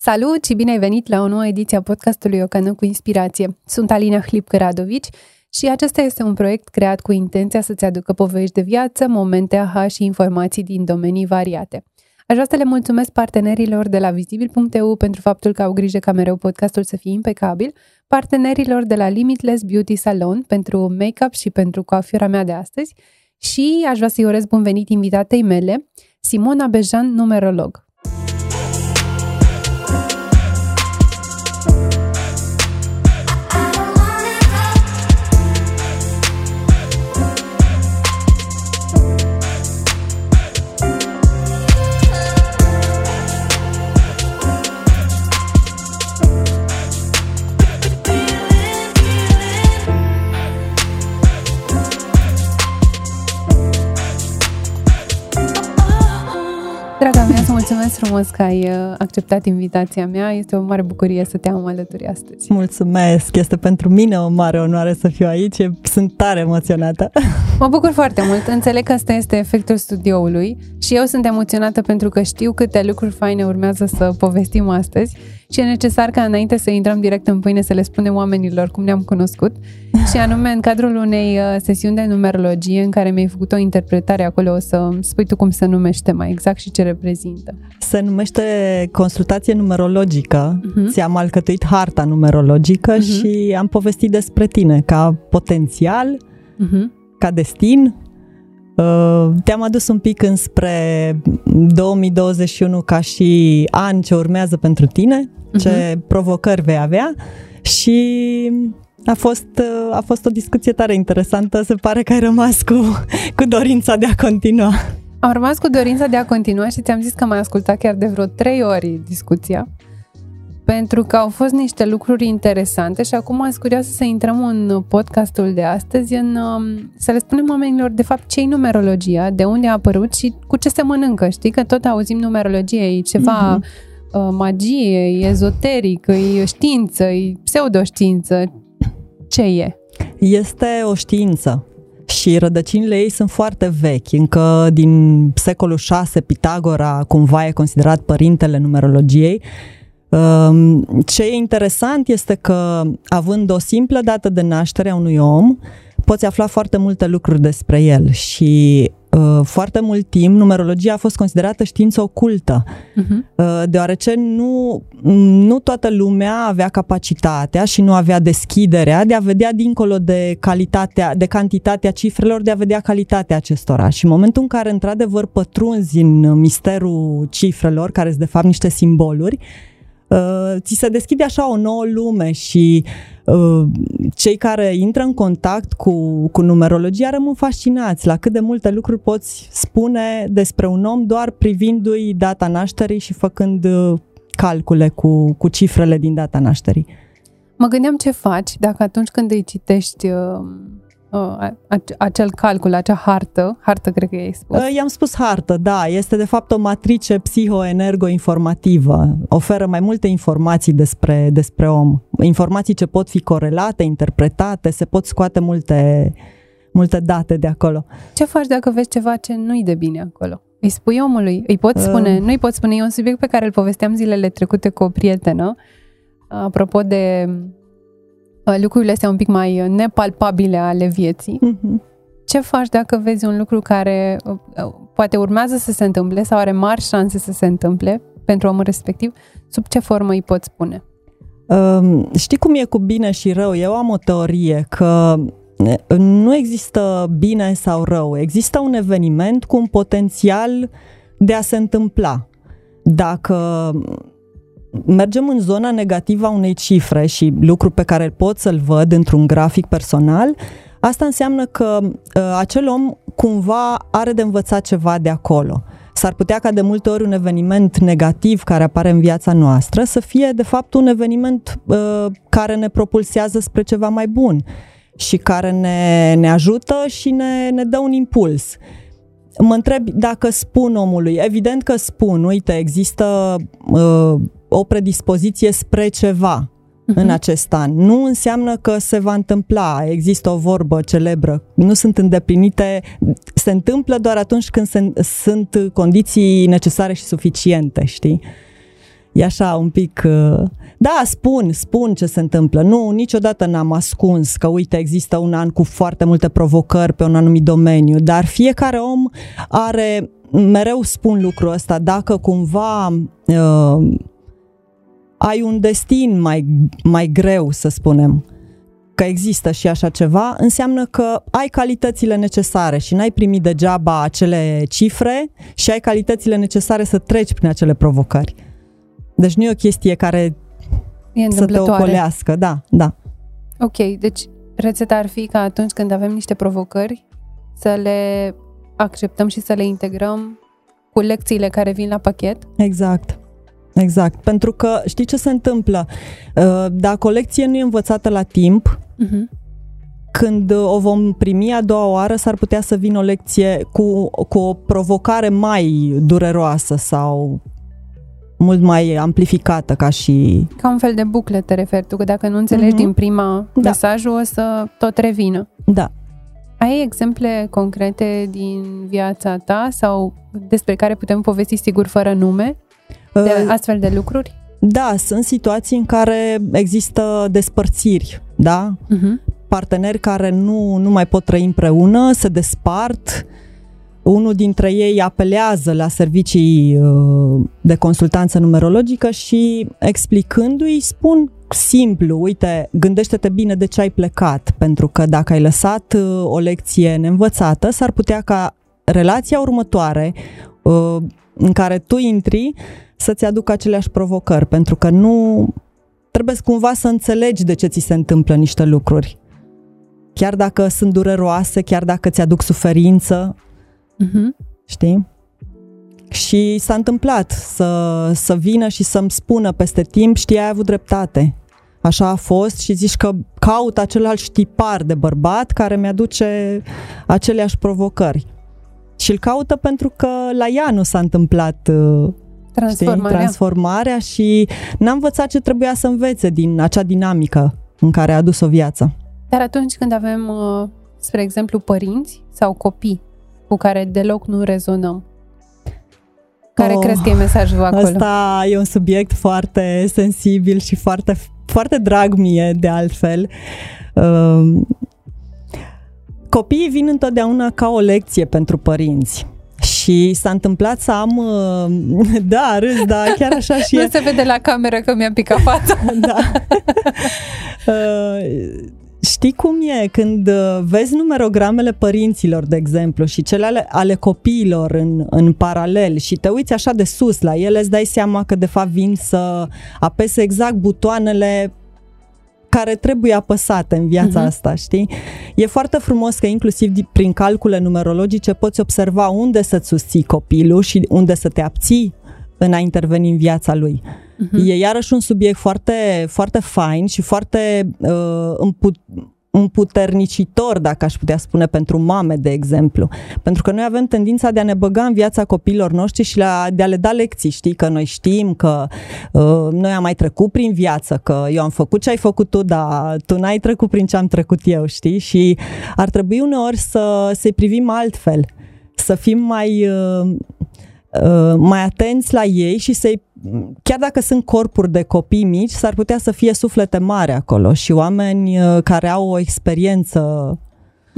Salut și bine ai venit la o nouă ediție a podcastului Ocană cu Inspirație. Sunt Alina Hlipcă-Radovici și acesta este un proiect creat cu intenția să-ți aducă povești de viață, momente aha și informații din domenii variate. Aș vrea să le mulțumesc partenerilor de la Vizibil.eu pentru faptul că au grijă ca mereu podcastul să fie impecabil, partenerilor de la Limitless Beauty Salon pentru make-up și pentru coafiura mea de astăzi și aș vrea să-i urez bun venit invitatei mele, Simona Bejan, numerolog. Mulțumesc frumos că ai uh, acceptat invitația mea. Este o mare bucurie să te am alături astăzi. Mulțumesc! Este pentru mine o mare onoare să fiu aici. Sunt tare emoționată. Mă bucur foarte mult. Înțeleg că asta este efectul studioului și eu sunt emoționată pentru că știu câte lucruri faine urmează să povestim astăzi și e necesar ca înainte să intrăm direct în pâine să le spunem oamenilor cum ne-am cunoscut și anume în cadrul unei uh, sesiuni de numerologie în care mi-ai făcut o interpretare acolo o să spui tu cum se numește mai exact și ce reprezintă. Se numește consultație numerologică. Uh-huh. Ți-am alcătuit harta numerologică uh-huh. și am povestit despre tine ca potențial, uh-huh. ca destin, Uh, te-am adus un pic înspre 2021 ca și an ce urmează pentru tine, ce uh-huh. provocări vei avea și a fost, uh, a fost o discuție tare interesantă. Se pare că ai rămas cu, cu dorința de a continua. Am rămas cu dorința de a continua și ți-am zis că m-ai ascultat chiar de vreo trei ori discuția pentru că au fost niște lucruri interesante și acum sunt curioasă să intrăm în podcastul de astăzi, în, um, să le spunem oamenilor de fapt ce e numerologia, de unde a apărut și cu ce se mănâncă. Știi că tot auzim numerologie, e ceva uh-huh. magie, e ezoteric, e știință, e pseudoștiință. Ce e? Este o știință și rădăcinile ei sunt foarte vechi. Încă din secolul 6 Pitagora cumva e considerat părintele numerologiei Ehm, ce e interesant este că, având o simplă dată de naștere a unui om, poți afla foarte multe lucruri despre el și uh, foarte mult timp numerologia a fost considerată știință ocultă, uh-huh. uh, deoarece nu, nu toată lumea avea capacitatea și nu avea deschiderea de a vedea dincolo de calitatea, de cantitatea cifrelor, de a vedea calitatea acestora. Și în momentul în care într-adevăr pătrunzi în misterul cifrelor, care sunt de fapt niște simboluri, uh, ți se deschide așa o nouă lume și uh, cei care intră în contact cu, cu numerologia rămân fascinați la cât de multe lucruri poți spune despre un om doar privindu-i data nașterii și făcând uh, calcule cu, cu cifrele din data nașterii. Mă gândeam ce faci dacă atunci când îi citești uh uh, acel calcul, acea hartă, hartă cred că i-ai spus. Uh, i-am spus hartă, da, este de fapt o matrice psihoenergo-informativă. Oferă mai multe informații despre, despre om. Informații ce pot fi corelate, interpretate, se pot scoate multe, multe date de acolo. Ce faci dacă vezi ceva ce nu-i de bine acolo? Îi spui omului, îi poți spune, uh. nu-i poți spune, e un subiect pe care îl povesteam zilele trecute cu o prietenă, apropo de Uh, lucrurile astea un pic mai uh, nepalpabile ale vieții. Mm-hmm. Ce faci dacă vezi un lucru care uh, poate urmează să se întâmple sau are mari șanse să se întâmple pentru omul respectiv? Sub ce formă îi poți spune? Um, știi cum e cu bine și rău? Eu am o teorie că nu există bine sau rău. Există un eveniment cu un potențial de a se întâmpla. Dacă mergem în zona negativă a unei cifre și lucru pe care pot să-l văd într-un grafic personal, asta înseamnă că uh, acel om cumva are de învățat ceva de acolo. S-ar putea ca de multe ori un eveniment negativ care apare în viața noastră să fie de fapt un eveniment uh, care ne propulsează spre ceva mai bun și care ne, ne ajută și ne, ne dă un impuls. Mă întreb dacă spun omului, evident că spun, uite, există uh, o predispoziție spre ceva uh-huh. în mhm. acest an. Nu înseamnă că se va întâmpla. Există o vorbă celebră. Nu sunt îndeplinite. Se întâmplă doar atunci când se, sunt condiții necesare și suficiente, știi? e așa un pic... Uh, da, spun, spun ce se întâmplă. Nu, niciodată n-am ascuns că, uite, există un an cu foarte multe provocări pe un anumit domeniu, dar fiecare om are, mereu spun lucrul ăsta, dacă cumva uh, ai un destin mai, mai greu, să spunem, că există și așa ceva, înseamnă că ai calitățile necesare și n-ai primit degeaba acele cifre și ai calitățile necesare să treci prin acele provocări. Deci nu e o chestie care e să te ocolească, da, da. Ok, deci rețeta ar fi ca atunci când avem niște provocări să le acceptăm și să le integrăm cu lecțiile care vin la pachet? Exact. Exact, pentru că știi ce se întâmplă? Uh, dacă o lecție nu e învățată la timp, uh-huh. când o vom primi a doua oară, s-ar putea să vină o lecție cu, cu o provocare mai dureroasă sau mult mai amplificată ca și... Ca un fel de bucle te referi tu, că dacă nu înțelegi uh-huh. din prima da. mesajul o să tot revină. Da. Ai exemple concrete din viața ta sau despre care putem povesti sigur fără nume? De uh, astfel de lucruri? Da, sunt situații în care există despărțiri, da? Uh-huh. Parteneri care nu, nu mai pot trăi împreună, se despart, unul dintre ei apelează la servicii uh, de consultanță numerologică și explicându-i spun simplu, uite, gândește-te bine de ce ai plecat, pentru că dacă ai lăsat uh, o lecție neînvățată, s-ar putea ca relația următoare în care tu intri să-ți aducă aceleași provocări, pentru că nu trebuie cumva să înțelegi de ce ți se întâmplă niște lucruri. Chiar dacă sunt dureroase, chiar dacă ți aduc suferință, uh-huh. știi? Și s-a întâmplat să, să vină și să-mi spună peste timp, știi, ai avut dreptate. Așa a fost și zici că caut același tipar de bărbat care mi-aduce aceleași provocări. Și îl caută pentru că la ea nu s-a întâmplat uh, transformarea, știi, transformarea și n-a învățat ce trebuia să învețe din acea dinamică în care a adus o viață. Dar atunci când avem, uh, spre exemplu, părinți sau copii cu care deloc nu rezonăm, care oh, crezi că e mesajul acolo? Asta e un subiect foarte sensibil și foarte, foarte drag mie, de altfel. Uh, copiii vin întotdeauna ca o lecție pentru părinți. Și s-a întâmplat să am, uh, da, râs, da, chiar așa și Nu e. se vede la cameră că mi-a picat fața. da. Uh, știi cum e când uh, vezi numerogramele părinților, de exemplu, și cele ale, ale copiilor în, în paralel și te uiți așa de sus la ele, îți dai seama că de fapt vin să apese exact butoanele care trebuie apăsate în viața uh-huh. asta, știi? E foarte frumos că inclusiv prin calcule numerologice poți observa unde să-ți susții copilul și unde să te abții în a interveni în viața lui. Uh-huh. E iarăși un subiect foarte, foarte fain și foarte uh, împut- un puternicitor, dacă aș putea spune, pentru mame, de exemplu. Pentru că noi avem tendința de a ne băga în viața copiilor noștri și la, de a le da lecții, știi? Că noi știm că uh, noi am mai trecut prin viață, că eu am făcut ce ai făcut tu, dar tu n-ai trecut prin ce am trecut eu, știi? Și ar trebui uneori să, să-i privim altfel, să fim mai... Uh, Uh, mai atenți la ei și să-i, chiar dacă sunt corpuri de copii mici, s-ar putea să fie suflete mari acolo și oameni uh, care au o experiență,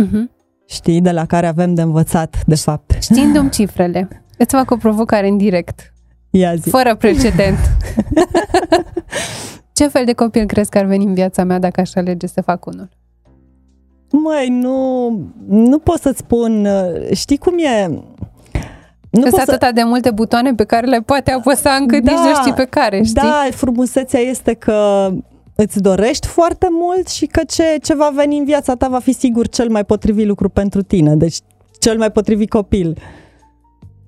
uh-huh. știi, de la care avem de învățat, de fapt. Știindu-mi cifrele, îți fac o provocare în direct. Ia zi. Fără precedent. Ce fel de copil crezi că ar veni în viața mea dacă aș alege să fac unul? Măi, nu, nu pot să-ți spun, uh, știi cum e, nu Sunt atâta să... de multe butoane pe care le poate apăsa încât da, nici nu știi pe care, știi? Da, frumusețea este că îți dorești foarte mult și că ce, ce va veni în viața ta va fi sigur cel mai potrivit lucru pentru tine, deci cel mai potrivit copil.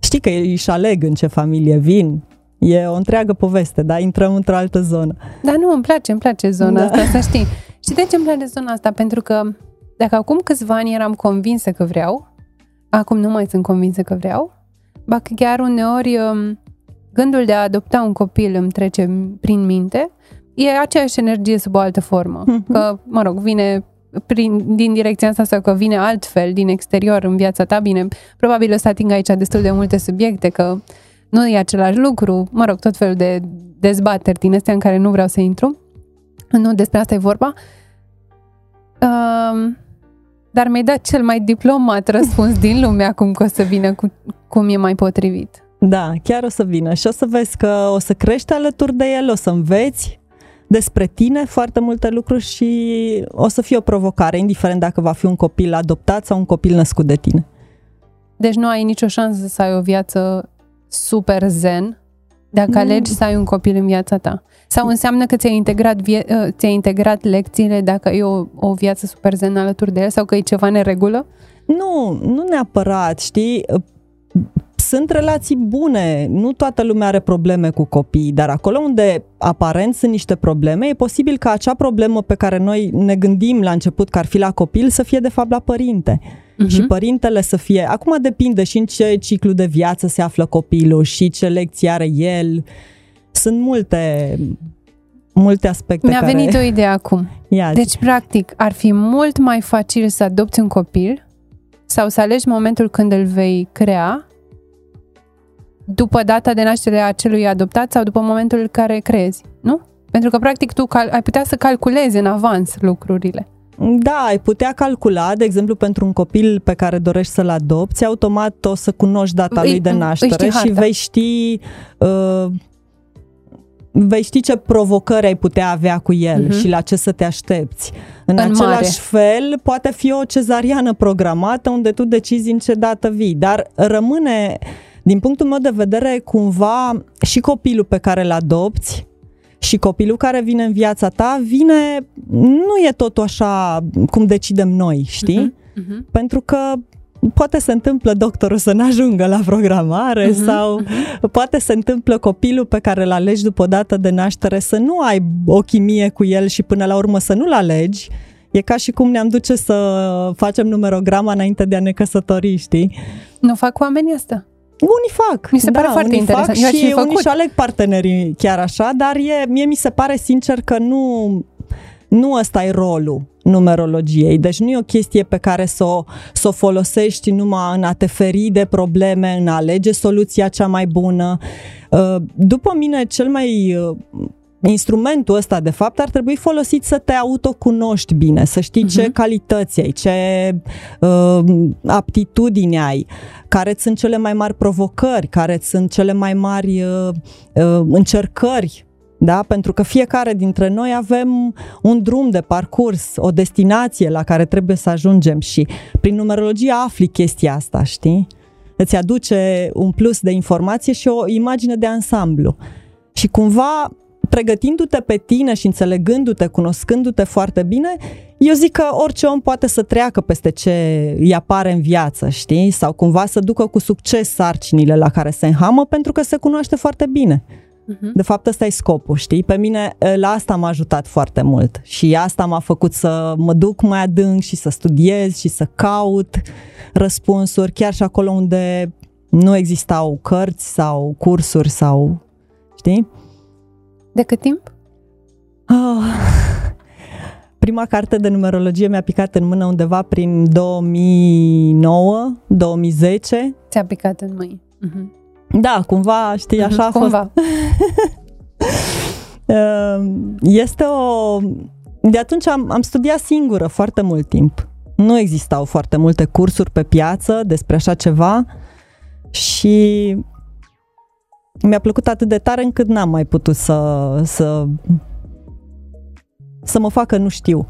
Știi că ei își aleg în ce familie vin, e o întreagă poveste, da? Intrăm într-o altă zonă. Da, nu, îmi place, îmi place zona da. asta, să știi. Și de ce îmi place zona asta? Pentru că dacă acum câțiva ani eram convinsă că vreau, acum nu mai sunt convinsă că vreau, Ba chiar uneori um, gândul de a adopta un copil îmi trece prin minte, e aceeași energie sub o altă formă. Mm-hmm. Că, mă rog, vine prin, din direcția asta sau că vine altfel din exterior în viața ta, bine, probabil o să ating aici destul de multe subiecte, că nu e același lucru, mă rog, tot felul de dezbateri din astea în care nu vreau să intru. Nu despre asta e vorba. Um, dar mi-ai dat cel mai diplomat răspuns din lume acum că o să vină cu cum e mai potrivit. Da, chiar o să vină și o să vezi că o să crești alături de el, o să înveți despre tine foarte multe lucruri și o să fie o provocare, indiferent dacă va fi un copil adoptat sau un copil născut de tine. Deci nu ai nicio șansă să ai o viață super zen dacă mm. alegi să ai un copil în viața ta. Sau înseamnă că ți-ai integrat, vie- ă, ți-ai integrat lecțiile dacă e o, o viață super zen alături de el sau că e ceva neregulă? Nu, nu neapărat, știi? Sunt relații bune, nu toată lumea are probleme cu copii, dar acolo unde aparent sunt niște probleme, e posibil ca acea problemă pe care noi ne gândim la început că ar fi la copil să fie de fapt la părinte. Uh-huh. Și părintele să fie, acum depinde și în ce ciclu de viață se află copilul și ce lecții are el. Sunt multe multe aspecte Mi-a care... venit o idee acum. Ia deci, practic, ar fi mult mai facil să adopți un copil sau să alegi momentul când îl vei crea după data de naștere a celui adoptat sau după momentul în care creezi, nu? Pentru că, practic, tu cal- ai putea să calculezi în avans lucrurile. Da, ai putea calcula, de exemplu, pentru un copil pe care dorești să-l adopți, automat o să cunoști data îi, lui de naștere și vei ști uh, vei ști ce provocări ai putea avea cu el uh-huh. și la ce să te aștepți. În, în același mare. fel, poate fi o cezariană programată unde tu decizi în ce dată vii, dar rămâne, din punctul meu de vedere, cumva și copilul pe care îl adopți și copilul care vine în viața ta vine, nu e totul așa cum decidem noi, știi? Uh-huh. Uh-huh. Pentru că poate se întâmplă doctorul să nu ajungă la programare uh-huh, sau uh-huh. poate se întâmplă copilul pe care îl alegi după o dată de naștere să nu ai o chimie cu el și până la urmă să nu-l alegi. E ca și cum ne-am duce să facem numerograma înainte de a ne căsători, știi? Nu fac oamenii asta. Unii fac. Mi se da, pare foarte interesant. Fac și unii și aleg partenerii chiar așa, dar e, mie mi se pare sincer că nu, nu ăsta e rolul numerologiei. Deci nu e o chestie pe care să o, să o folosești numai în a te feri de probleme, în a alege soluția cea mai bună. Uh, după mine, cel mai uh, instrumentul ăsta, de fapt, ar trebui folosit să te autocunoști bine, să știi uh-huh. ce mhm. calități ai, ce uh, aptitudini ai, care sunt cele mai mari provocări, care sunt cele mai mari uh, uh, încercări da? Pentru că fiecare dintre noi avem un drum de parcurs, o destinație la care trebuie să ajungem și prin numerologie afli chestia asta, știi? Îți aduce un plus de informație și o imagine de ansamblu. Și cumva, pregătindu-te pe tine și înțelegându-te, cunoscându-te foarte bine, eu zic că orice om poate să treacă peste ce îi apare în viață, știi? Sau cumva să ducă cu succes sarcinile la care se înhamă pentru că se cunoaște foarte bine. Uh-huh. De fapt, ăsta e scopul, știi? Pe mine la asta m-a ajutat foarte mult și asta m-a făcut să mă duc mai adânc și să studiez și să caut răspunsuri, chiar și acolo unde nu existau cărți sau cursuri sau, știi? De cât timp? Oh, prima carte de numerologie mi-a picat în mână undeva prin 2009-2010. Ți-a picat în mâini. Uh-huh. Da, cumva, știi, mhm, așa a cumva. fost. Ehm, este o... De atunci am, am studiat singură foarte mult timp. Nu existau foarte multe cursuri pe piață despre așa ceva și mi-a plăcut atât de tare încât n-am mai putut să, să, să mă facă nu știu.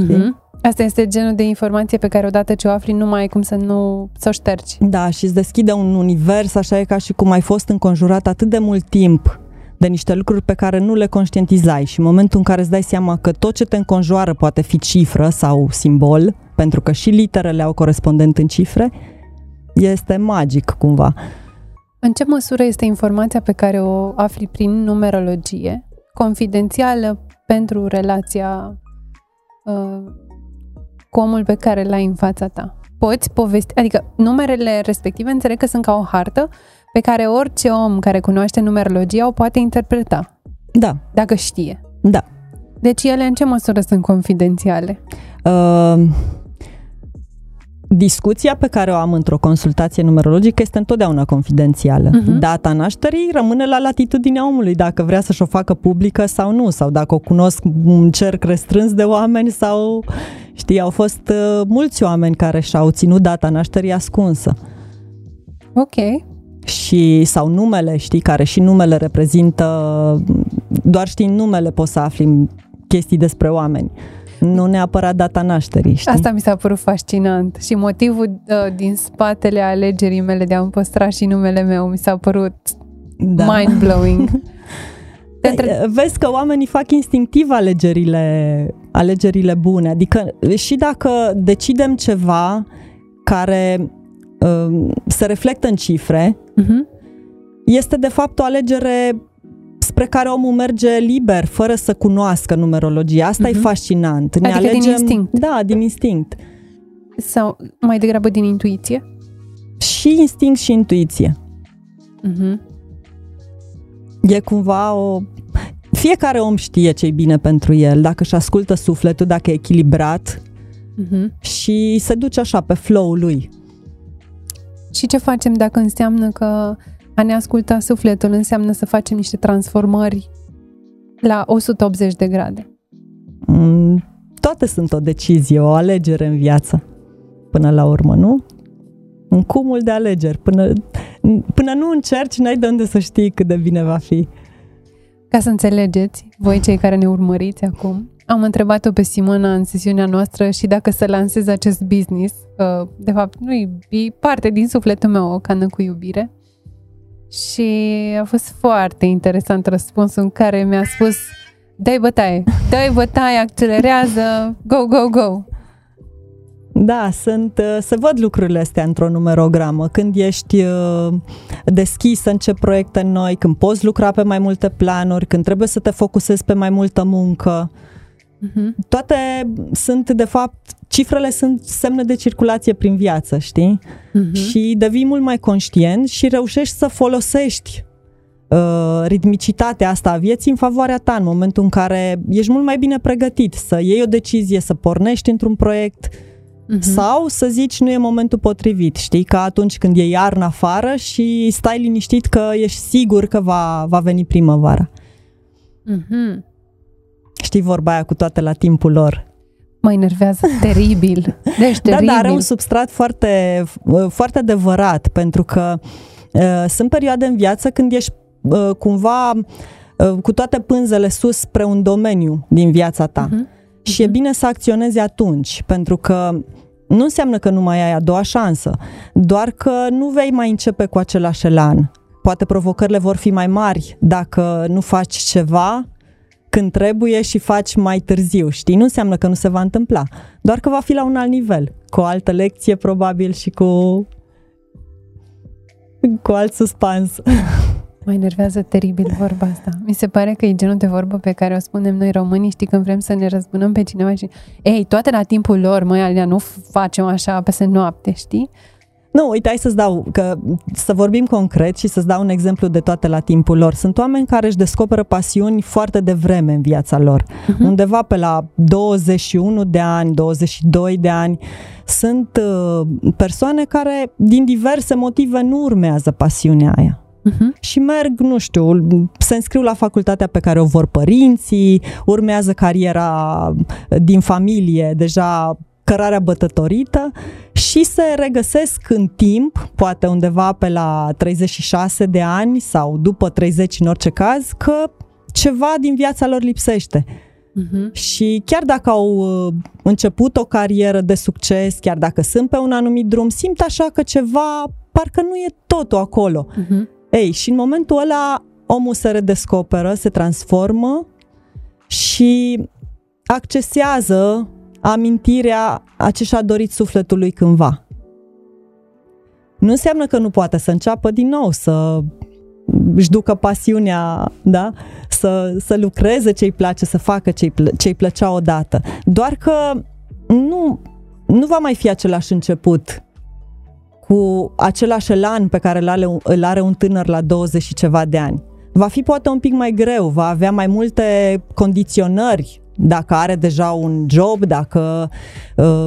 Mm-hmm. Asta este genul de informație pe care odată ce o afli nu mai ai cum să nu să o ștergi. Da, și îți deschide un univers, așa e ca și cum ai fost înconjurat atât de mult timp de niște lucruri pe care nu le conștientizai și în momentul în care îți dai seama că tot ce te înconjoară poate fi cifră sau simbol, pentru că și literele au corespondent în cifre, este magic cumva. În ce măsură este informația pe care o afli prin numerologie confidențială pentru relația uh, cu omul pe care l-ai în fața ta. Poți povesti, adică numerele respective înțeleg că sunt ca o hartă pe care orice om care cunoaște numerologia o poate interpreta. Da. Dacă știe. Da. Deci ele în ce măsură sunt confidențiale? Uh, discuția pe care o am într-o consultație numerologică este întotdeauna confidențială. Uh-huh. Data nașterii rămâne la latitudinea omului, dacă vrea să-și o facă publică sau nu, sau dacă o cunosc un cerc restrâns de oameni sau, știi, au fost uh, mulți oameni care și-au ținut data nașterii ascunsă. Ok. Și, sau numele, știi, care și numele reprezintă, doar știi numele poți să afli chestii despre oameni nu neapărat data nașterii. Știi? Asta mi s-a părut fascinant și motivul uh, din spatele alegerii mele de a-mi păstra și numele meu mi s-a părut da. mind-blowing. Între... Vezi că oamenii fac instinctiv alegerile, alegerile bune, adică și dacă decidem ceva care uh, se reflectă în cifre, uh-huh. este de fapt o alegere spre care omul merge liber, fără să cunoască numerologia. Asta uh-huh. e mhm. fascinant. Ne adică alegem, din instinct. Da, din instinct. Sau mai degrabă din intuiție? Și instinct și intuiție. Uh-huh. E cumva o... Fiecare om știe ce e bine pentru el, dacă își ascultă sufletul, dacă e echilibrat uh-huh. și se duce așa pe flow-ul lui. Și ce facem dacă înseamnă că a ne asculta sufletul înseamnă să facem niște transformări la 180 de grade. Mm, toate sunt o decizie, o alegere în viață, până la urmă, nu? Un cumul de alegeri. Până, până nu încerci, n-ai de unde să știi cât de bine va fi. Ca să înțelegeți, voi cei care ne urmăriți acum, am întrebat-o pe Simona în sesiunea noastră și dacă să lansez acest business, de fapt nu e parte din sufletul meu o cană cu iubire, și a fost foarte interesant răspunsul în care mi-a spus dai bătaie, dai bătaie, accelerează, go, go, go. Da, sunt, uh, se văd lucrurile astea într-o numerogramă. Când ești uh, deschis să începi proiecte noi, când poți lucra pe mai multe planuri, când trebuie să te focusezi pe mai multă muncă. Uh-huh. Toate sunt, de fapt, cifrele sunt semne de circulație prin viață, știi? Uh-huh. Și devii mult mai conștient și reușești să folosești uh, ritmicitatea asta a vieții în favoarea ta în momentul în care ești mult mai bine pregătit să iei o decizie, să pornești într-un proiect uh-huh. sau să zici nu e momentul potrivit, știi? Ca atunci când e iarnă afară și stai liniștit că ești sigur că va, va veni primăvara. Uh-huh. Știi vorba aia cu toate la timpul lor. Mă enervează teribil. Deci teribil. Da, dar are un substrat foarte, foarte adevărat, pentru că uh, sunt perioade în viață când ești uh, cumva uh, cu toate pânzele sus spre un domeniu din viața ta. Uh-huh. Și uh-huh. e mhm. bine să acționezi atunci, pentru că nu înseamnă că nu mai ai a doua șansă, doar că nu vei mai începe cu același elan. Poate provocările vor fi mai mari dacă nu faci ceva când trebuie și faci mai târziu, știi? Nu înseamnă că nu se va întâmpla, doar că va fi la un alt nivel, cu o altă lecție probabil și cu cu alt suspans. Mă enervează teribil vorba asta. Mi se pare că e genul de vorbă pe care o spunem noi românii, știi, când vrem să ne răzbunăm pe cineva și ei, toate la timpul lor, măi, alea, nu facem așa peste noapte, știi? Nu, uite, hai să-ți dau, că, să vorbim concret și să-ți dau un exemplu de toate la timpul lor. Sunt oameni care își descoperă pasiuni foarte devreme în viața lor. Uh-huh. Undeva pe la 21 de ani, 22 de ani. Sunt uh, persoane care, din diverse motive, nu urmează pasiunea aia. Uh-huh. Și merg, nu știu, se înscriu la facultatea pe care o vor părinții, urmează cariera din familie, deja cărarea bătătorită și se regăsesc în timp, poate undeva pe la 36 de ani sau după 30 în orice caz, că ceva din viața lor lipsește. Uh-huh. Și chiar dacă au uh, început o carieră de succes, chiar dacă sunt pe un anumit drum, simt așa că ceva, parcă nu e totul acolo. Uh-huh. Ei, și în momentul ăla omul se redescoperă, se transformă și accesează amintirea a ce și-a dorit sufletul lui cândva. Nu înseamnă că nu poate să înceapă din nou, să își ducă pasiunea, da? să, să lucreze ce îi place, să facă ce îi, plă- ce îi plăcea odată. Doar că nu, nu va mai fi același început cu același elan pe care îl are, îl are un tânăr la 20 și ceva de ani. va fi poate un pic mai greu, va avea mai multe condiționări dacă are deja un job, dacă uh,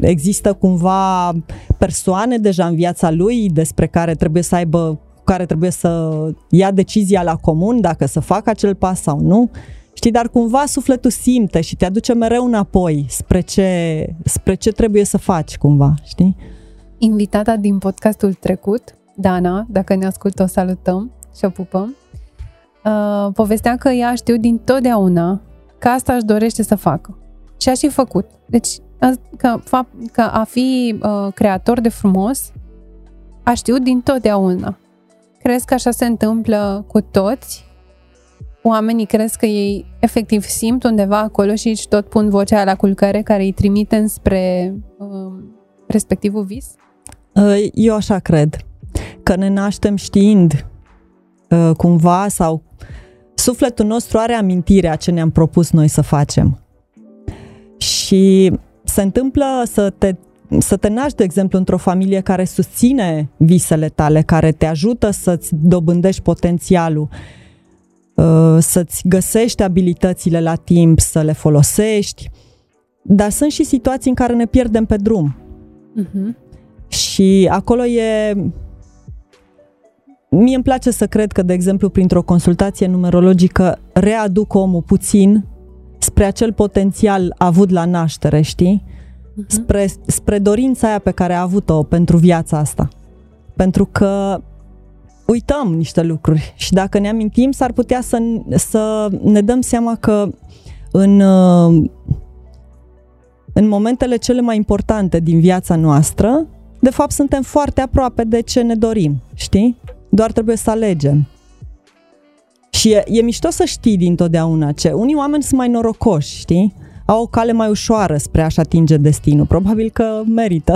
există cumva persoane deja în viața lui despre care trebuie să aibă, care trebuie să ia decizia la comun dacă să facă acel pas sau nu. Știi, dar cumva sufletul simte și te aduce mereu înapoi spre ce, spre ce trebuie să faci cumva, știi? Invitata din podcastul trecut, Dana, dacă ne ascultă, o salutăm și o pupăm. Uh, povestea că ea știu din totdeauna că asta își dorește să facă. Și a și făcut. Deci, că, că a fi uh, creator de frumos, a știut din totdeauna. Crezi că așa se întâmplă cu toți? Oamenii crezi că ei efectiv simt undeva acolo și își tot pun vocea la culcare care îi trimite spre uh, respectivul vis? Uh, eu așa cred. Că ne naștem știind uh, cumva sau sufletul nostru are amintirea ce ne-am propus noi să facem. Și se întâmplă să te, să te naști, de exemplu, într-o familie care susține visele tale, care te ajută să-ți dobândești potențialul, uh, să-ți găsești abilitățile la timp, să le folosești. Dar sunt și situații în care ne pierdem pe drum. Uh-huh. Și acolo e Mie îmi place să cred că, de exemplu, printr-o consultație numerologică readuc omul puțin spre acel potențial avut la naștere, știi? Uh-huh. Spre, spre dorința aia pe care a avut-o pentru viața asta. Pentru că uităm niște lucruri și dacă ne amintim, s-ar putea să, să ne dăm seama că în, în momentele cele mai importante din viața noastră, de fapt suntem foarte aproape de ce ne dorim, știi? Doar trebuie să alegem. Și e, e mișto să știi dintotdeauna ce unii oameni sunt mai norocoși, știi? Au o cale mai ușoară spre a-și atinge destinul. Probabil că merită.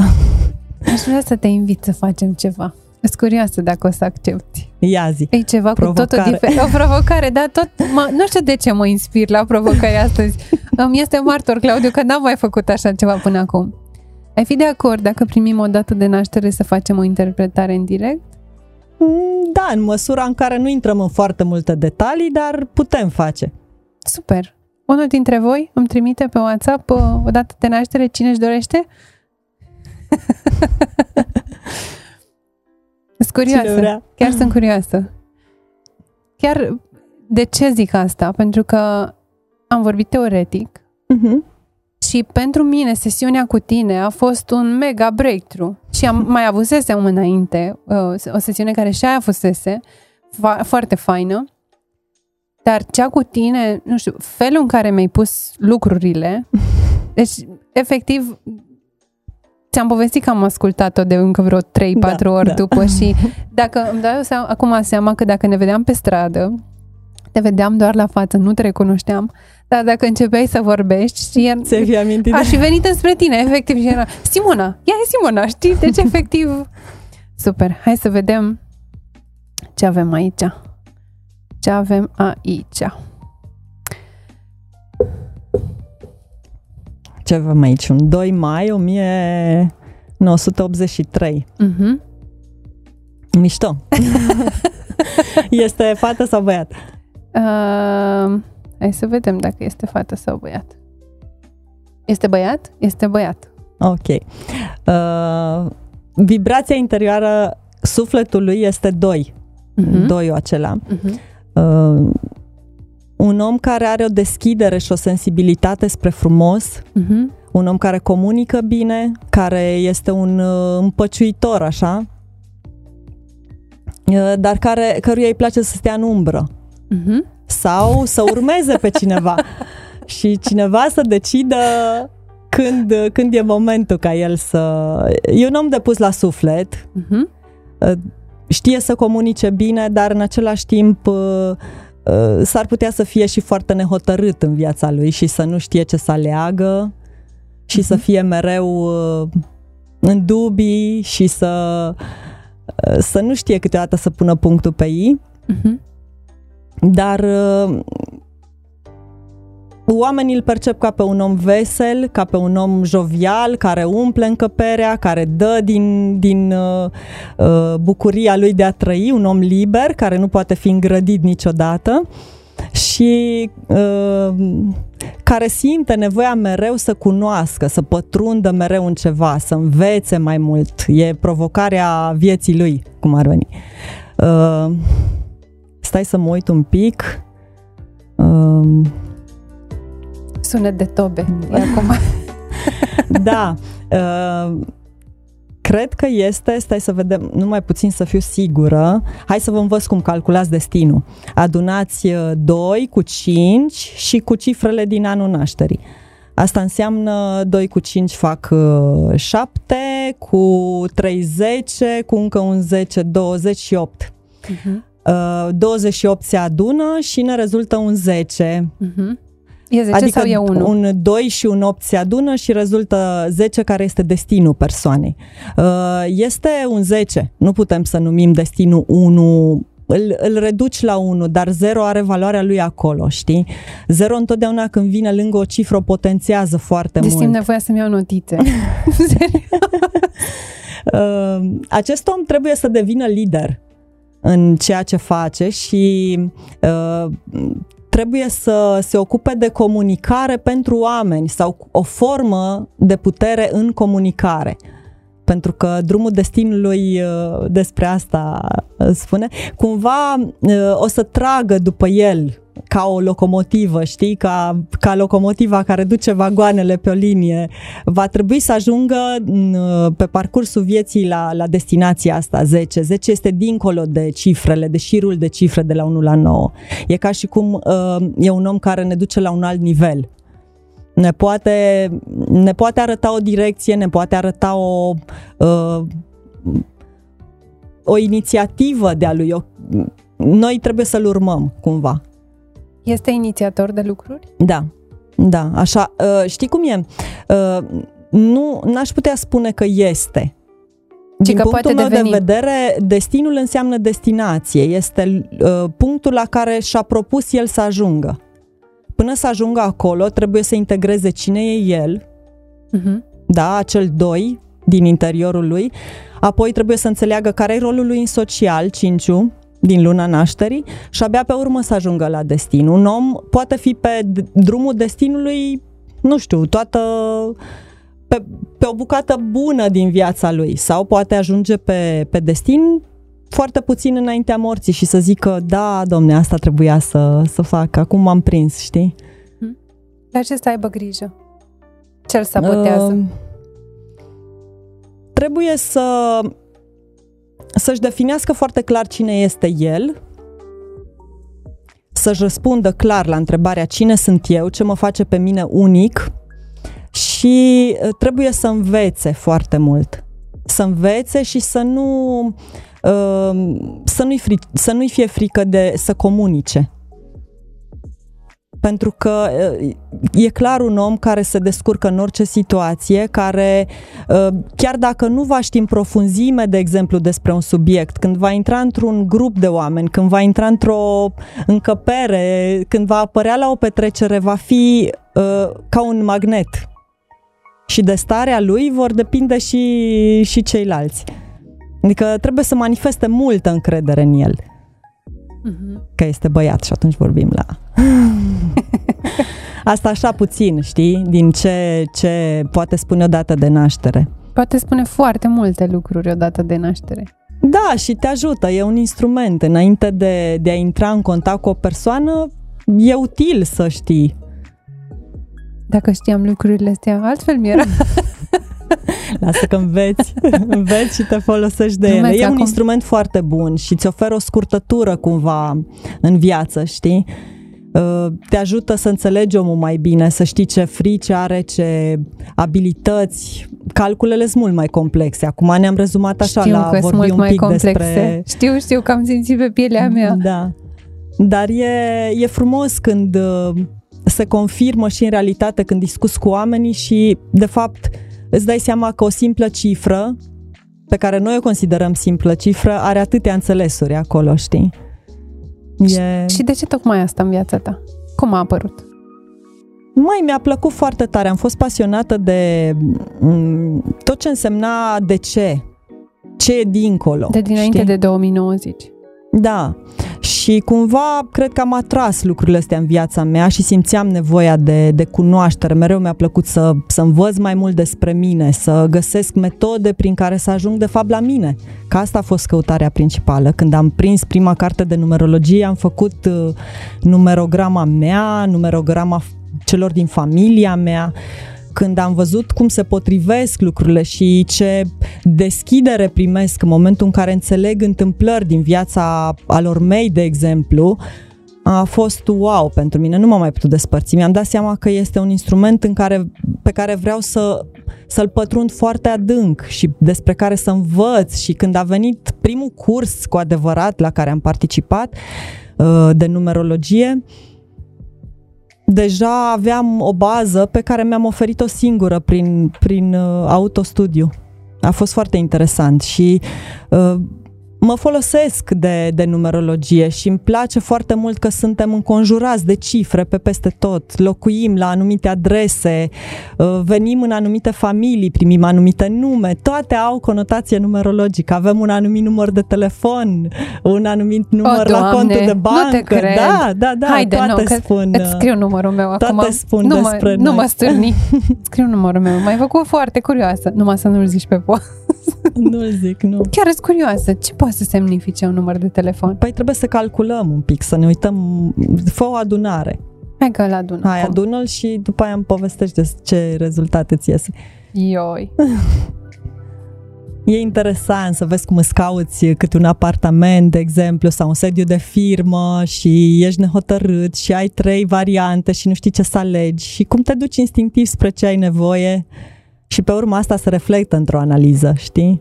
Aș vrea să te invit să facem ceva. Sunt curioasă dacă o să accepti. Ia zi. E ceva provocare. cu totul diferit. O provocare, dar tot, mă, nu știu de ce mă inspir la provocarea astăzi. Îmi este martor, Claudiu, că n-am mai făcut așa ceva până acum. Ai fi de acord dacă primim o dată de naștere să facem o interpretare în direct? Mm, da, în măsura în care nu intrăm în foarte multe detalii, dar putem face. Super! Unul dintre voi îmi trimite pe WhatsApp uh, o dată de naștere cine își dorește? sunt curioasă. Chiar sunt curioasă. Chiar de ce zic asta? Pentru că am vorbit teoretic uh-huh. Și pentru mine, sesiunea cu tine a fost un mega breakthrough. Și am mai avusesem înainte uh, o sesiune care și aia fusese fa- foarte faină. Dar cea cu tine, nu știu, felul în care mi-ai pus lucrurile, deci, efectiv, ți-am povestit că am ascultat-o de încă vreo 3-4 da, ori da. după și dacă îmi dau seama, acum seama că dacă ne vedeam pe stradă, te vedeam doar la față, nu te recunoșteam, dar dacă începeai să vorbești, știi, Se fi amintit aș fi venit înspre tine, efectiv, și era, Simona, ea e Simona, știi? Deci, efectiv, super. Hai să vedem ce avem aici. Ce avem aici. Ce avem aici? Un 2 mai 1983. Uh-huh. Mișto. este fată sau băiat? Uh, hai să vedem dacă este fată sau băiat. Este băiat? Este băiat. Ok. Uh, vibrația interioară sufletului este doi. Uh-huh. Doiul acela. Uh-huh. Uh, un om care are o deschidere și o sensibilitate spre frumos, uh-huh. un om care comunică bine, care este un uh, împăciuitor, așa, uh, dar care, căruia îi place să stea în umbră uh-huh. Sau să urmeze pe cineva și cineva să decidă când, când e momentul ca el să... E un om de pus la suflet, uh-huh. știe să comunice bine, dar în același timp uh, uh, s-ar putea să fie și foarte nehotărât în viața lui și să nu știe ce să aleagă și uh-huh. să fie mereu în dubii și să, să nu știe câteodată să pună punctul pe ei. Uh-huh. Dar uh, oamenii îl percep ca pe un om vesel, ca pe un om jovial, care umple încăperea, care dă din, din uh, uh, bucuria lui de a trăi, un om liber, care nu poate fi îngrădit niciodată și uh, care simte nevoia mereu să cunoască, să pătrundă mereu în ceva, să învețe mai mult. E provocarea vieții lui, cum ar veni. Uh, stai să mă uit un pic. Uh, Sunet de tobe. E acum. da. Uh, cred că este, stai să vedem, numai puțin să fiu sigură. Hai să vă învăț cum calculați destinul. Adunați 2 cu 5 și cu cifrele din anul nașterii. Asta înseamnă 2 cu 5 fac 7, cu 30, cu încă un 10, 28. Uh-huh. 28 se adună și ne rezultă un 10. Uh-huh. E 10 adică sau e 1? un 2 și un 8 se adună și rezultă 10 care este destinul persoanei. Uh, este un 10, nu putem să numim destinul 1 îl, îl reduci la 1, dar 0 are valoarea lui acolo, știi? 0 întotdeauna când vine lângă o cifră o potențează foarte deci mult. Deci nevoia să-mi iau notițe. uh, acest om trebuie să devină lider în ceea ce face și uh, trebuie să se ocupe de comunicare pentru oameni sau o formă de putere în comunicare. Pentru că drumul destinului uh, despre asta uh, spune, cumva uh, o să tragă după el ca o locomotivă, știi, ca, ca locomotiva care duce vagoanele pe o linie, va trebui să ajungă pe parcursul vieții la, la destinația asta 10. 10 este dincolo de cifrele, de șirul de cifre de la 1 la 9. E ca și cum uh, e un om care ne duce la un alt nivel. Ne poate, ne poate arăta o direcție, ne poate arăta o, uh, o inițiativă de-a lui. Noi trebuie să-l urmăm, cumva. Este inițiator de lucruri? Da, da, așa. Uh, știi cum e? Uh, nu, n-aș putea spune că este. Din că punctul poate meu deveni. de vedere, destinul înseamnă destinație. Este uh, punctul la care și-a propus el să ajungă. Până să ajungă acolo, trebuie să integreze cine e el, uh-huh. da, acel doi din interiorul lui, apoi trebuie să înțeleagă care e rolul lui în social, cinciu, din luna nașterii și abia pe urmă să ajungă la destin. Un om poate fi pe drumul destinului, nu știu, toată pe, pe o bucată bună din viața lui sau poate ajunge pe, pe destin foarte puțin înaintea morții și să zică, da, domne, asta trebuia să, să fac, acum m-am prins, știi? Dar ce să aibă grijă? Ce-l sabotează? Uh, trebuie să să-și definească foarte clar cine este el, să-și răspundă clar la întrebarea cine sunt eu, ce mă face pe mine unic și uh, trebuie să învețe foarte mult. Să învețe și să nu uh, să nu-i, fri, să nu-i fie frică de să comunice pentru că e clar un om care se descurcă în orice situație, care chiar dacă nu va ști în profunzime, de exemplu, despre un subiect, când va intra într-un grup de oameni, când va intra într-o încăpere, când va apărea la o petrecere, va fi ca un magnet. Și de starea lui vor depinde și, și ceilalți. Adică trebuie să manifeste multă încredere în el. Uh-huh. Că este băiat și atunci vorbim la... Asta așa puțin, știi? Din ce, ce poate spune o dată de naștere. Poate spune foarte multe lucruri odată de naștere. Da, și te ajută, e un instrument. Înainte de, de a intra în contact cu o persoană, e util să știi. Dacă știam lucrurile astea, altfel mi-era. Lasă că înveți, înveți și te folosești de ele. E un acum. instrument foarte bun și îți oferă o scurtătură cumva în viață, știi? Uh, te ajută să înțelegi omul mai bine, să știi ce frici are, ce abilități. Calculele sunt mult mai complexe. Acum ne-am rezumat așa știu la că vorbi mult un mai pic complexe. despre... Știu, știu că am simțit pe pielea mea. Da. Dar e, e frumos când uh, se confirmă și în realitate când discuți cu oamenii și, de fapt, îți dai seama că o simplă cifră, pe care noi o considerăm simplă cifră, are atâtea înțelesuri acolo, știi? E... Și de ce tocmai asta în viața ta? Cum a apărut? Mai mi-a plăcut foarte tare, am fost pasionată de m, tot ce însemna de ce, ce e dincolo. De dinainte știi? de 2009, zici. Da. Și cumva cred că am atras lucrurile astea în viața mea și simțeam nevoia de, de cunoaștere. Mereu mi-a plăcut să, să învăț mai mult despre mine, să găsesc metode prin care să ajung de fapt la mine. Că asta a fost căutarea principală. Când am prins prima carte de numerologie, am făcut uh, numerograma mea, numerograma celor din familia mea, când am văzut cum se potrivesc lucrurile și ce deschidere primesc în momentul în care înțeleg întâmplări din viața alor mei, de exemplu, a fost wow pentru mine, nu m-am mai putut despărți. Mi-am dat seama că este un instrument în care, pe care vreau să, să-l pătrund foarte adânc și despre care să învăț și când a venit primul curs cu adevărat la care am participat uh, de numerologie, deja aveam o bază pe care mi-am oferit-o singură prin, prin uh, autostudiu. A fost foarte interesant și uh, mă folosesc de, de numerologie și îmi place foarte mult că suntem înconjurați de cifre pe peste tot, locuim la anumite adrese, uh, venim în anumite familii, primim anumite nume, toate au conotație numerologică. Avem un anumit număr de telefon, un anumit număr o, la Doamne, contul de bancă. Nu te cred. Da, da, da, Haide, toate nu, că spun. Îți scriu numărul meu toate acum. spun nu despre mă, noi. Nu mă stârni. scriu numărul meu. M-ai făcut foarte curioasă. Numai să nu-l zici pe po. Nu-l zic, nu. Chiar sunt curioasă. Ce poate să semnifice un număr de telefon? Păi trebuie să calculăm un pic, să ne uităm, fă o adunare. Hai că îl adun. Hai, acum. adună-l și după aia îmi povestești de ce rezultate ți iese. Ioi. E interesant să vezi cum îți cauți câte un apartament, de exemplu, sau un sediu de firmă și ești nehotărât și ai trei variante și nu știi ce să alegi și cum te duci instinctiv spre ce ai nevoie și pe urmă asta se reflectă într-o analiză, știi?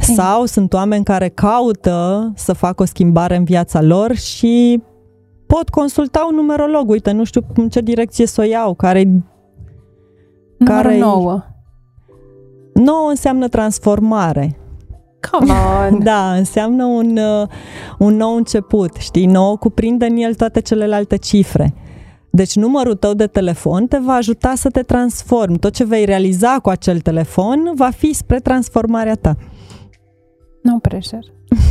Sau sunt oameni care caută să facă o schimbare în viața lor și pot consulta un numerolog. Uite, nu știu în ce direcție să o iau, care Numărul Care-i- 9. nouă înseamnă transformare. Come on. Da, înseamnă un, uh, un nou început, știi? Nou cuprinde în el toate celelalte cifre. Deci numărul tău de telefon te va ajuta să te transformi. Tot ce vei realiza cu acel telefon va fi spre transformarea ta. No pressure.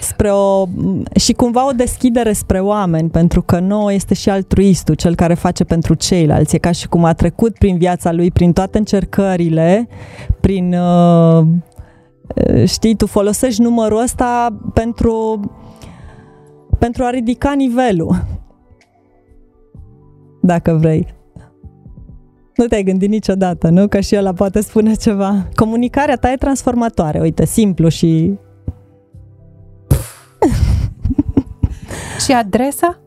Spre o, și cumva o deschidere spre oameni, pentru că nouă este și altruistul, cel care face pentru ceilalți. E ca și cum a trecut prin viața lui, prin toate încercările, prin... Uh, știi, tu folosești numărul ăsta pentru, pentru a ridica nivelul. Dacă vrei. Nu te-ai gândit niciodată, nu? Că și ăla poate spune ceva. Comunicarea ta e transformatoare, uite, simplu și Și adresa?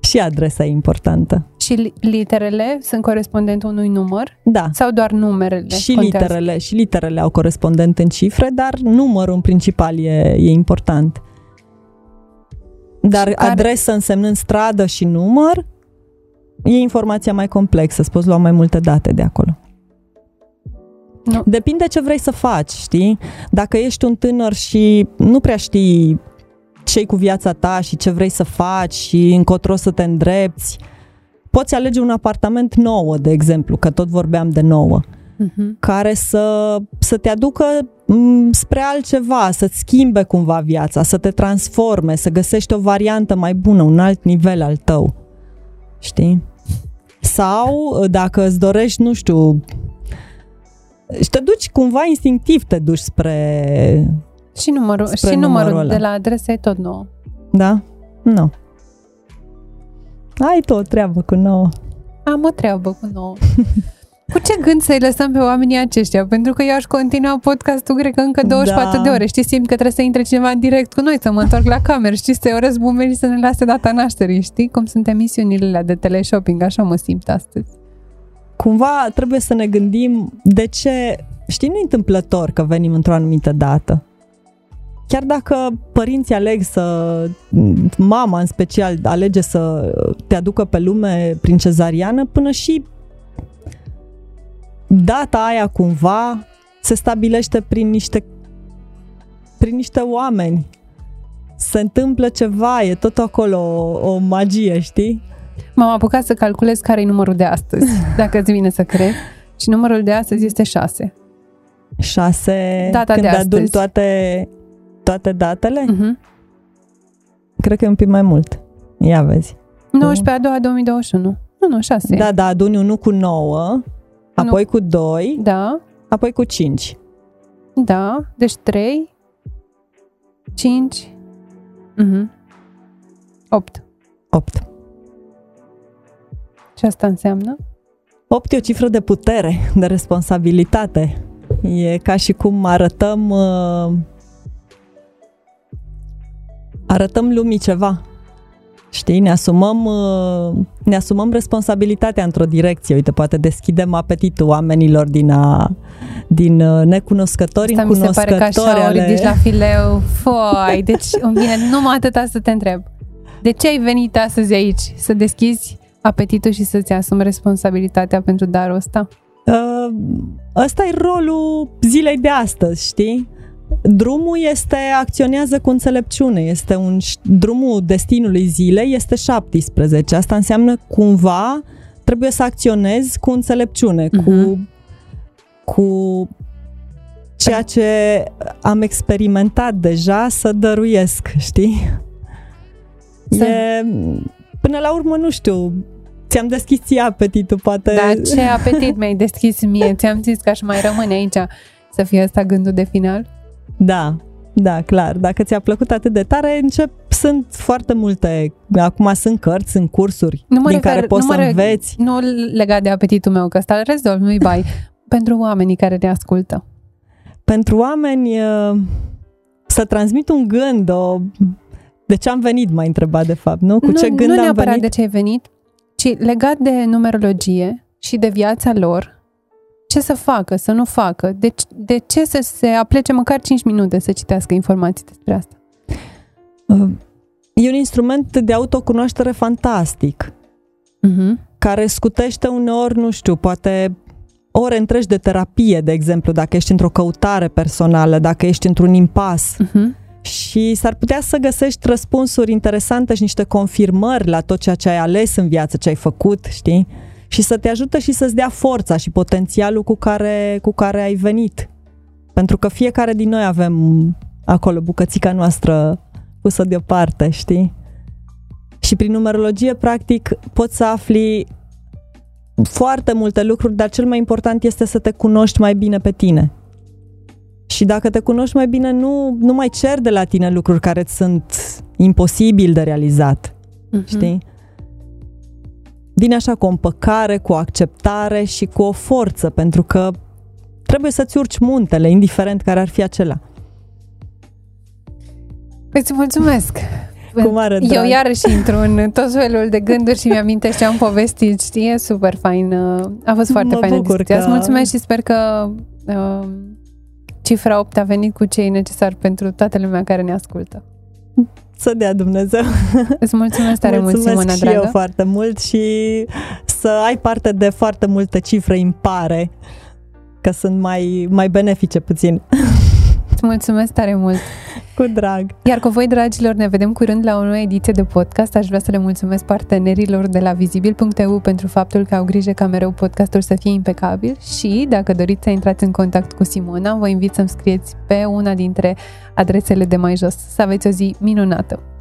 Și adresa e importantă. Și li- literele sunt corespondent unui număr? Da. Sau doar numerele? Și contează? literele, și literele au corespondent în cifre, dar numărul în principal e, e important. Dar Și care- adresă însemnând stradă și număr, e informația mai complexă, îți poți lua mai multe date de acolo. Nu. Depinde ce vrei să faci, știi? Dacă ești un tânăr și nu prea știi ce cu viața ta și ce vrei să faci și încotro să te îndrepți, poți alege un apartament nou, de exemplu, că tot vorbeam de nouă Mhm. care să, să te aducă m, spre altceva, să-ți schimbe cumva viața, să te transforme, să găsești o variantă mai bună, un alt nivel al tău. Știi? Sau dacă îți dorești, nu știu, și te duci cumva instinctiv, te duci spre... Și numărul, Spre și numărul, numărul de ăla. la adresă e tot nou. Da? Nu. Ai tu o treabă cu nouă. Am o treabă cu nouă. Cu ce gând să-i lăsăm pe oamenii aceștia? Pentru că eu aș continua podcastul cred că încă 24 Da. de ore. Știți, simt că trebuie să intre cineva în direct cu noi, să mă întorc la cameră, știți, să-i urez bun venit să ne lase data nașterii, știi? Cum sunt emisiunile alea de teleshopping, așa mă simt astăzi. Cumva trebuie să ne gândim de ce... Știi, nu e întâmplător că venim într-o anumită dată. Chiar dacă părinții aleg să, mama în special, alege să te aducă pe lume prin cezariană, până și data aia cumva se stabilește prin niște, prin niște oameni. Se întâmplă ceva, e tot acolo o, o magie, știi? M-am apucat să calculez care e numărul de astăzi, dacă îți vine să cred. Și numărul de astăzi este 6. 6 Data când de adun astăzi. toate, toate datele? Uh-huh. Cred că e un pic mai mult. Ia vezi. 19 a doua 2021. Nu, nu, 6. Da, da, aduni unul cu 9, apoi cu 2, Da, apoi cu 5. da. Deci 3, 5, uh-huh. 8. 8. Ce asta înseamnă? 8 e o cifră de putere, de responsabilitate. E ca și cum arătăm uh, arătăm lumii ceva. Știi, ne asumăm, uh, ne asumăm responsabilitatea într-o direcție. Uite, poate deschidem apetitul oamenilor din, a, din uh, necunoscători Asta mi se pare că cunoscători așa o ale... ridici la fileu. Foi, deci îmi vine numai atâta să te întreb. De ce ai venit astăzi aici? Să deschizi apetitul și să-ți asumi responsabilitatea pentru darul ăsta? Uh, ăsta e rolul zilei de astăzi, știi? Drumul este, acționează cu înțelepciune, este un, drumul destinului zilei este 17. Asta înseamnă cumva trebuie să acționezi cu înțelepciune, uh-huh. cu, cu ceea ce am experimentat deja să dăruiesc, știi? Să... E, până la urmă, nu știu, ți-am deschis ție apetitul, poate... Da, ce apetit mi-ai deschis mie. Ți-am zis că aș mai rămâne aici să fie asta gândul de final. Da, da, clar. Dacă ți-a plăcut atât de tare, încep, sunt foarte multe. Acum sunt cărți, sunt cursuri nu mă din refer, care poți nu să mă înveți. Nu legat de apetitul meu, că ăsta îl rezolv, nu-i bai. Pentru oamenii care ne ascultă. Pentru oameni să transmit un gând, o... de ce am venit, m-ai întrebat de fapt, nu? Cu nu, ce gând nu am neapărat venit? de ce ai venit, ci legat de numerologie și de viața lor, ce să facă, să nu facă, de, de ce să se aplece măcar 5 minute să citească informații despre asta? E un instrument de autocunoaștere fantastic, uh-huh. care scutește uneori, nu știu, poate ore întregi de terapie, de exemplu, dacă ești într-o căutare personală, dacă ești într-un impas. Uh-huh. Și s-ar putea să găsești răspunsuri interesante și niște confirmări la tot ceea ce ai ales în viață, ce ai făcut, știi? Și să te ajute și să-ți dea forța și potențialul cu care, cu care ai venit. Pentru că fiecare din noi avem acolo bucățica noastră pusă deoparte, știi? Și prin numerologie, practic, poți să afli foarte multe lucruri, dar cel mai important este să te cunoști mai bine pe tine. Și dacă te cunoști mai bine, nu, nu mai cer de la tine lucruri care îți sunt imposibil de realizat. Uh-huh. Știi? Vine așa cu o împăcare, cu o acceptare și cu o forță, pentru că trebuie să-ți urci muntele, indiferent care ar fi acela. Îți mulțumesc! Cu mare drag. Eu iarăși intru în tot felul de gânduri și mi-amintești ce am povestit, știi? E super fain. A fost foarte mă faină discuția. că... Îți mulțumesc și sper că uh, cifra 8 a venit cu ce e necesar pentru toată lumea care ne ascultă. Să dea Dumnezeu. Îți mulțumesc tare mulțumesc mult, Simona, și dragă. eu foarte mult și să ai parte de foarte multe cifre impare, că sunt mai, mai benefice puțin. Îți mulțumesc tare mult. Cu drag. Iar cu voi, dragilor, ne vedem curând la o nouă ediție de podcast. Aș vrea să le mulțumesc partenerilor de la vizibil.eu pentru faptul că au grijă ca mereu podcastul să fie impecabil și, dacă doriți să intrați în contact cu Simona, vă invit să-mi scrieți pe una dintre adresele de mai jos. Să aveți o zi minunată!